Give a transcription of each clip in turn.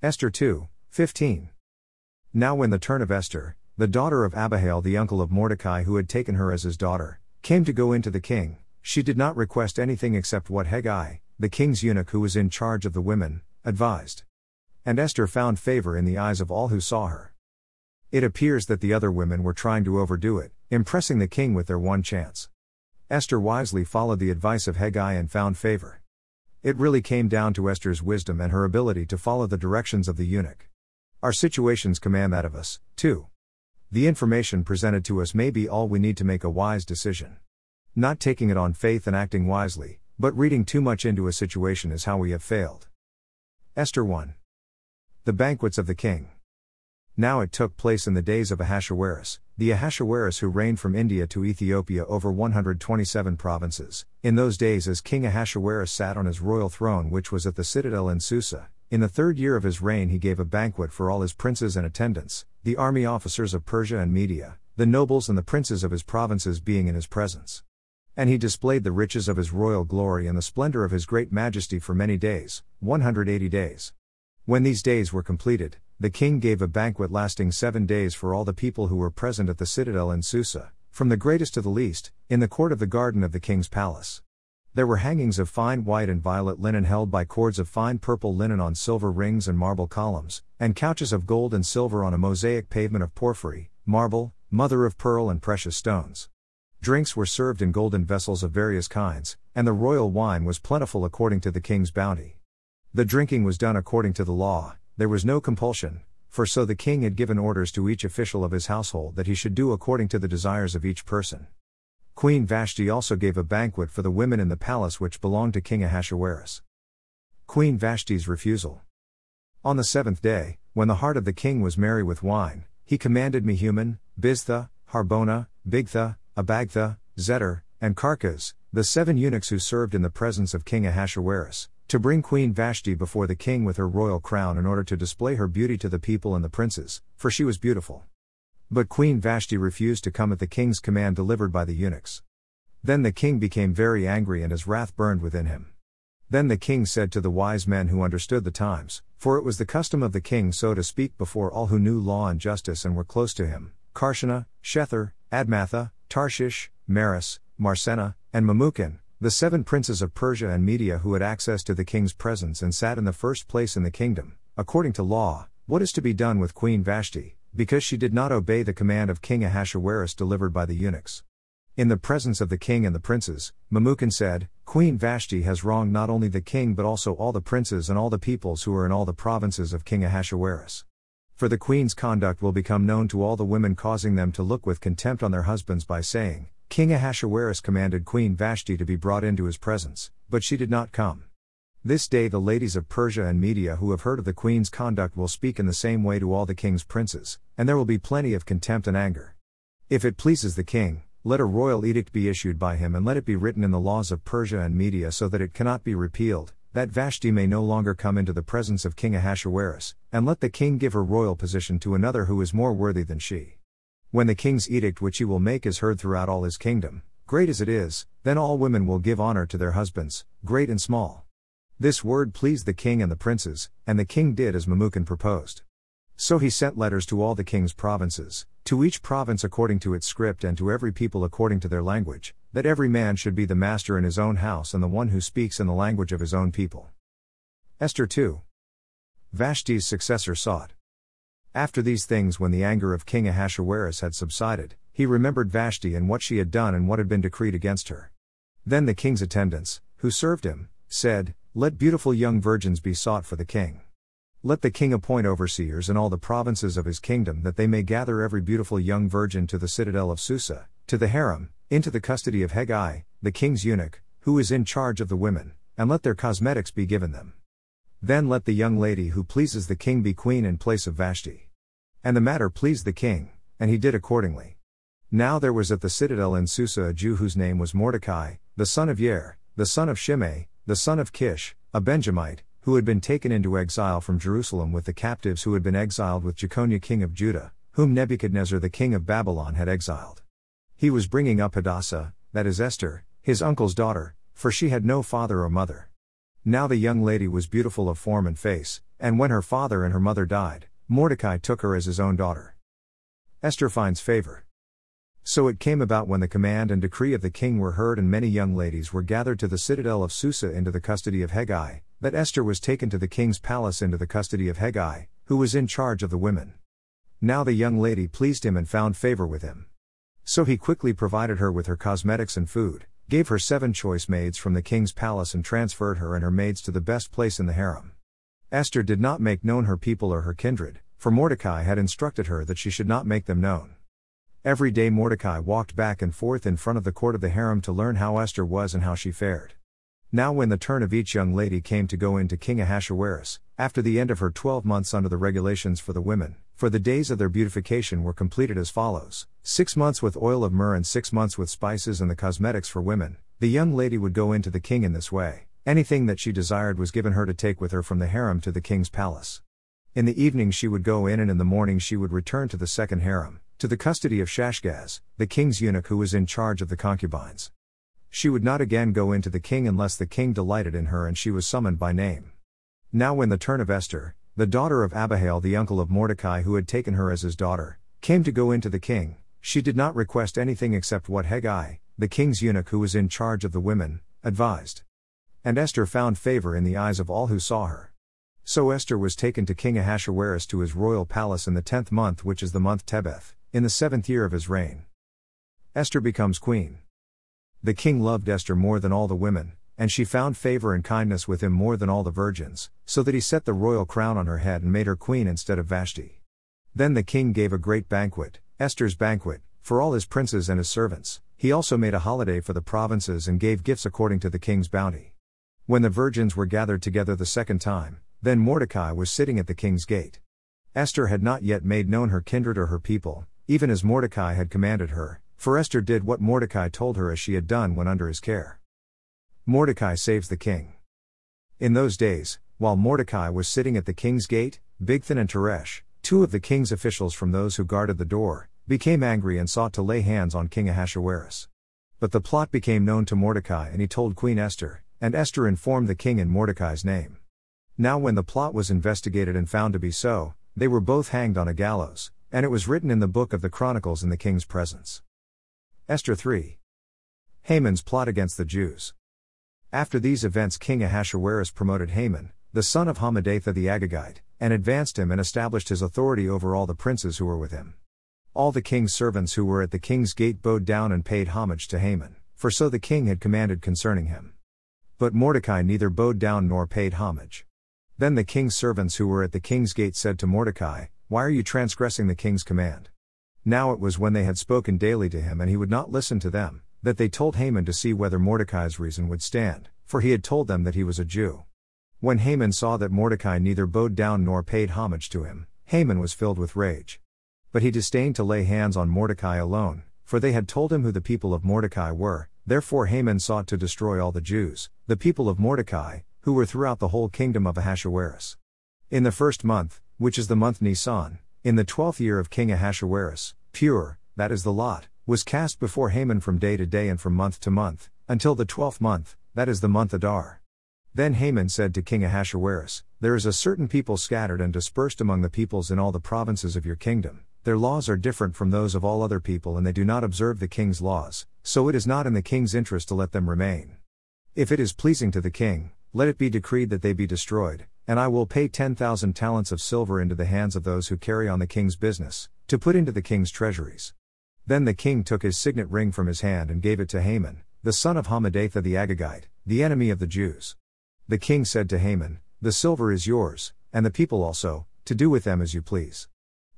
Esther 2, 15. Now, when the turn of Esther, the daughter of Abihail, the uncle of Mordecai, who had taken her as his daughter, came to go into the king, she did not request anything except what Hegai, the king's eunuch who was in charge of the women, advised. And Esther found favor in the eyes of all who saw her. It appears that the other women were trying to overdo it, impressing the king with their one chance. Esther wisely followed the advice of Hegai and found favor. It really came down to Esther's wisdom and her ability to follow the directions of the eunuch. Our situations command that of us, too. The information presented to us may be all we need to make a wise decision. Not taking it on faith and acting wisely, but reading too much into a situation is how we have failed. Esther 1. The banquets of the king. Now it took place in the days of Ahasuerus, the Ahasuerus who reigned from India to Ethiopia over 127 provinces. In those days, as King Ahasuerus sat on his royal throne, which was at the citadel in Susa, in the third year of his reign, he gave a banquet for all his princes and attendants, the army officers of Persia and Media, the nobles and the princes of his provinces being in his presence. And he displayed the riches of his royal glory and the splendor of his great majesty for many days, 180 days. When these days were completed, the king gave a banquet lasting seven days for all the people who were present at the citadel in Susa, from the greatest to the least, in the court of the garden of the king's palace. There were hangings of fine white and violet linen held by cords of fine purple linen on silver rings and marble columns, and couches of gold and silver on a mosaic pavement of porphyry, marble, mother of pearl, and precious stones. Drinks were served in golden vessels of various kinds, and the royal wine was plentiful according to the king's bounty. The drinking was done according to the law, there was no compulsion, for so the king had given orders to each official of his household that he should do according to the desires of each person. Queen Vashti also gave a banquet for the women in the palace which belonged to King Ahasuerus. Queen Vashti's refusal. On the seventh day, when the heart of the king was merry with wine, he commanded Mehuman, Biztha, Harbona, Bigtha, Abagtha, Zethar, and Carkas, the seven eunuchs who served in the presence of King Ahasuerus, to bring Queen Vashti before the king with her royal crown in order to display her beauty to the people and the princes, for she was beautiful. But Queen Vashti refused to come at the king's command delivered by the eunuchs. Then the king became very angry and his wrath burned within him. Then the king said to the wise men who understood the times, for it was the custom of the king so to speak before all who knew law and justice and were close to him Karshena, Shethar, Admatha, Tarshish, Maris, Marsena, and Memucan, the seven princes of Persia and Media who had access to the king's presence and sat in the first place in the kingdom, according to law, what is to be done with Queen Vashti, because she did not obey the command of King Ahasuerus delivered by the eunuchs. In the presence of the king and the princes, Memucan said, Queen Vashti has wronged not only the king but also all the princes and all the peoples who are in all the provinces of King Ahasuerus. For the queen's conduct will become known to all the women, causing them to look with contempt on their husbands by saying, King Ahasuerus commanded Queen Vashti to be brought into his presence, but she did not come. This day the ladies of Persia and Media who have heard of the queen's conduct will speak in the same way to all the king's princes, and there will be plenty of contempt and anger. If it pleases the king, let a royal edict be issued by him and let it be written in the laws of Persia and Media so that it cannot be repealed, that Vashti may no longer come into the presence of King Ahasuerus, and let the king give her royal position to another who is more worthy than she. When the king's edict which he will make is heard throughout all his kingdom, great as it is, then all women will give honor to their husbands, great and small. This word pleased the king and the princes, and the king did as Memucan proposed. So he sent letters to all the king's provinces, to each province according to its script and to every people according to their language, that every man should be the master in his own house and the one who speaks in the language of his own people. Esther 2. Vashti's successor sought. After these things, when the anger of King Ahasuerus had subsided, he remembered Vashti and what she had done and what had been decreed against her. Then the king's attendants, who served him, said, Let beautiful young virgins be sought for the king. Let the king appoint overseers in all the provinces of his kingdom that they may gather every beautiful young virgin to the citadel of Susa, to the harem, into the custody of Hegai, the king's eunuch, who is in charge of the women, and let their cosmetics be given them. Then let the young lady who pleases the king be queen in place of Vashti. And the matter pleased the king, and he did accordingly. Now there was at the citadel in Susa a Jew whose name was Mordecai, the son of Yair, the son of Shimei, the son of Kish, a Benjamite, who had been taken into exile from Jerusalem with the captives who had been exiled with Jeconiah king of Judah, whom Nebuchadnezzar the king of Babylon had exiled. He was bringing up Hadassah, that is Esther, his uncle's daughter, for she had no father or mother. Now the young lady was beautiful of form and face, and when her father and her mother died, Mordecai took her as his own daughter. Esther finds favor. So it came about when the command and decree of the king were heard and many young ladies were gathered to the citadel of Susa into the custody of Hegai, that Esther was taken to the king's palace into the custody of Hegai, who was in charge of the women. Now the young lady pleased him and found favor with him. So he quickly provided her with her cosmetics and food, gave her seven choice maids from the king's palace and transferred her and her maids to the best place in the harem. Esther did not make known her people or her kindred, for Mordecai had instructed her that she should not make them known. Every day Mordecai walked back and forth in front of the court of the harem to learn how Esther was and how she fared. Now, when the turn of each young lady came to go in to King Ahasuerus, after the end of her twelve months under the regulations for the women, for the days of their beautification were completed as follows six months with oil of myrrh and six months with spices and the cosmetics for women, the young lady would go in to the king in this way. Anything that she desired was given her to take with her from the harem to the king's palace. In the evening she would go in, and in the morning she would return to the second harem, to the custody of Shashgaz, the king's eunuch who was in charge of the concubines. She would not again go into the king unless the king delighted in her and she was summoned by name. Now, when the turn of Esther, the daughter of Abihail, the uncle of Mordecai who had taken her as his daughter, came to go into the king, she did not request anything except what Hegai, the king's eunuch who was in charge of the women, advised. And Esther found favor in the eyes of all who saw her. So Esther was taken to King Ahasuerus to his royal palace in the tenth month, which is the month Tebeth, in the seventh year of his reign. Esther becomes queen. The king loved Esther more than all the women, and she found favor and kindness with him more than all the virgins, so that he set the royal crown on her head and made her queen instead of Vashti. Then the king gave a great banquet, Esther's banquet, for all his princes and his servants. He also made a holiday for the provinces and gave gifts according to the king's bounty. When the virgins were gathered together the second time, then Mordecai was sitting at the king's gate. Esther had not yet made known her kindred or her people, even as Mordecai had commanded her, for Esther did what Mordecai told her as she had done when under his care. Mordecai saves the king. In those days, while Mordecai was sitting at the king's gate, Bigthan and Teresh, two of the king's officials from those who guarded the door, became angry and sought to lay hands on King Ahasuerus. But the plot became known to Mordecai and he told Queen Esther, and Esther informed the king in Mordecai's name. Now, when the plot was investigated and found to be so, they were both hanged on a gallows, and it was written in the book of the Chronicles in the king's presence. Esther 3. Haman's plot against the Jews. After these events, King Ahasuerus promoted Haman, the son of Hammedatha the Agagite, and advanced him and established his authority over all the princes who were with him. All the king's servants who were at the king's gate bowed down and paid homage to Haman, for so the king had commanded concerning him. But Mordecai neither bowed down nor paid homage. Then the king's servants who were at the king's gate said to Mordecai, Why are you transgressing the king's command? Now it was when they had spoken daily to him and he would not listen to them, that they told Haman to see whether Mordecai's reason would stand, for he had told them that he was a Jew. When Haman saw that Mordecai neither bowed down nor paid homage to him, Haman was filled with rage. But he disdained to lay hands on Mordecai alone, for they had told him who the people of Mordecai were, therefore Haman sought to destroy all the Jews, the people of Mordecai, who were throughout the whole kingdom of Ahasuerus. In the first month, which is the month Nisan, in the twelfth year of King Ahasuerus, Pur, that is the lot, was cast before Haman from day to day and from month to month, until the twelfth month, that is the month Adar. Then Haman said to King Ahasuerus, There is a certain people scattered and dispersed among the peoples in all the provinces of your kingdom. Their laws are different from those of all other people, and they do not observe the king's laws, so it is not in the king's interest to let them remain. If it is pleasing to the king, let it be decreed that they be destroyed, and I will pay 10,000 talents of silver into the hands of those who carry on the king's business, to put into the king's treasuries. Then the king took his signet ring from his hand and gave it to Haman, the son of Hammedatha the Agagite, the enemy of the Jews. The king said to Haman, The silver is yours, and the people also, to do with them as you please.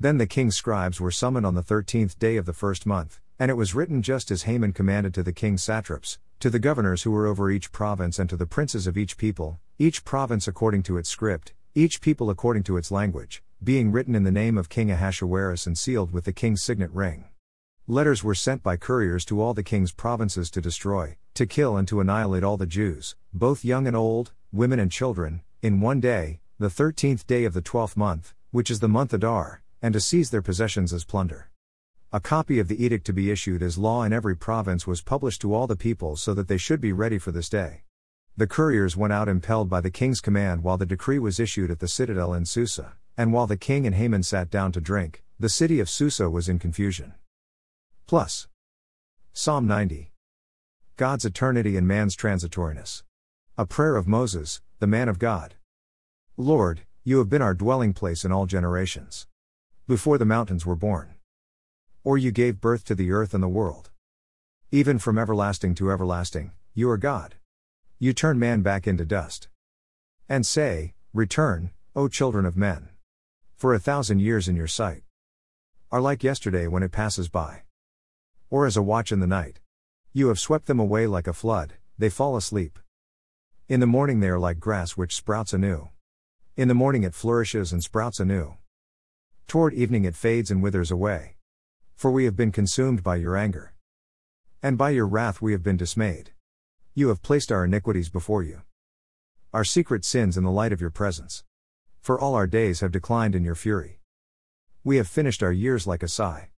Then the king's scribes were summoned on the thirteenth day of the first month, and it was written just as Haman commanded to the king's satraps, to the governors who were over each province and to the princes of each people, each province according to its script, each people according to its language, being written in the name of King Ahasuerus and sealed with the king's signet ring. Letters were sent by couriers to all the king's provinces to destroy, to kill, and to annihilate all the Jews, both young and old, women and children, in one day, the thirteenth day of the twelfth month, which is the month Adar, and to seize their possessions as plunder. A copy of the edict to be issued as law in every province was published to all the people so that they should be ready for this day. The couriers went out impelled by the king's command while the decree was issued at the citadel in Susa, and while the king and Haman sat down to drink, the city of Susa was in confusion. Plus. Psalm 90. God's eternity and man's transitoriness. A prayer of Moses, the man of God. Lord, you have been our dwelling place in all generations. Before the mountains were born. Or you gave birth to the earth and the world. Even from everlasting to everlasting, you are God. You turn man back into dust. And say, Return, O children of men. For a thousand years in your sight are like yesterday when it passes by. Or as a watch in the night. You have swept them away like a flood, they fall asleep. In the morning they are like grass which sprouts anew. In the morning it flourishes and sprouts anew. Toward evening it fades and withers away. For we have been consumed by your anger. And by your wrath we have been dismayed. You have placed our iniquities before you. Our secret sins in the light of your presence. For all our days have declined in your fury. We have finished our years like a sigh.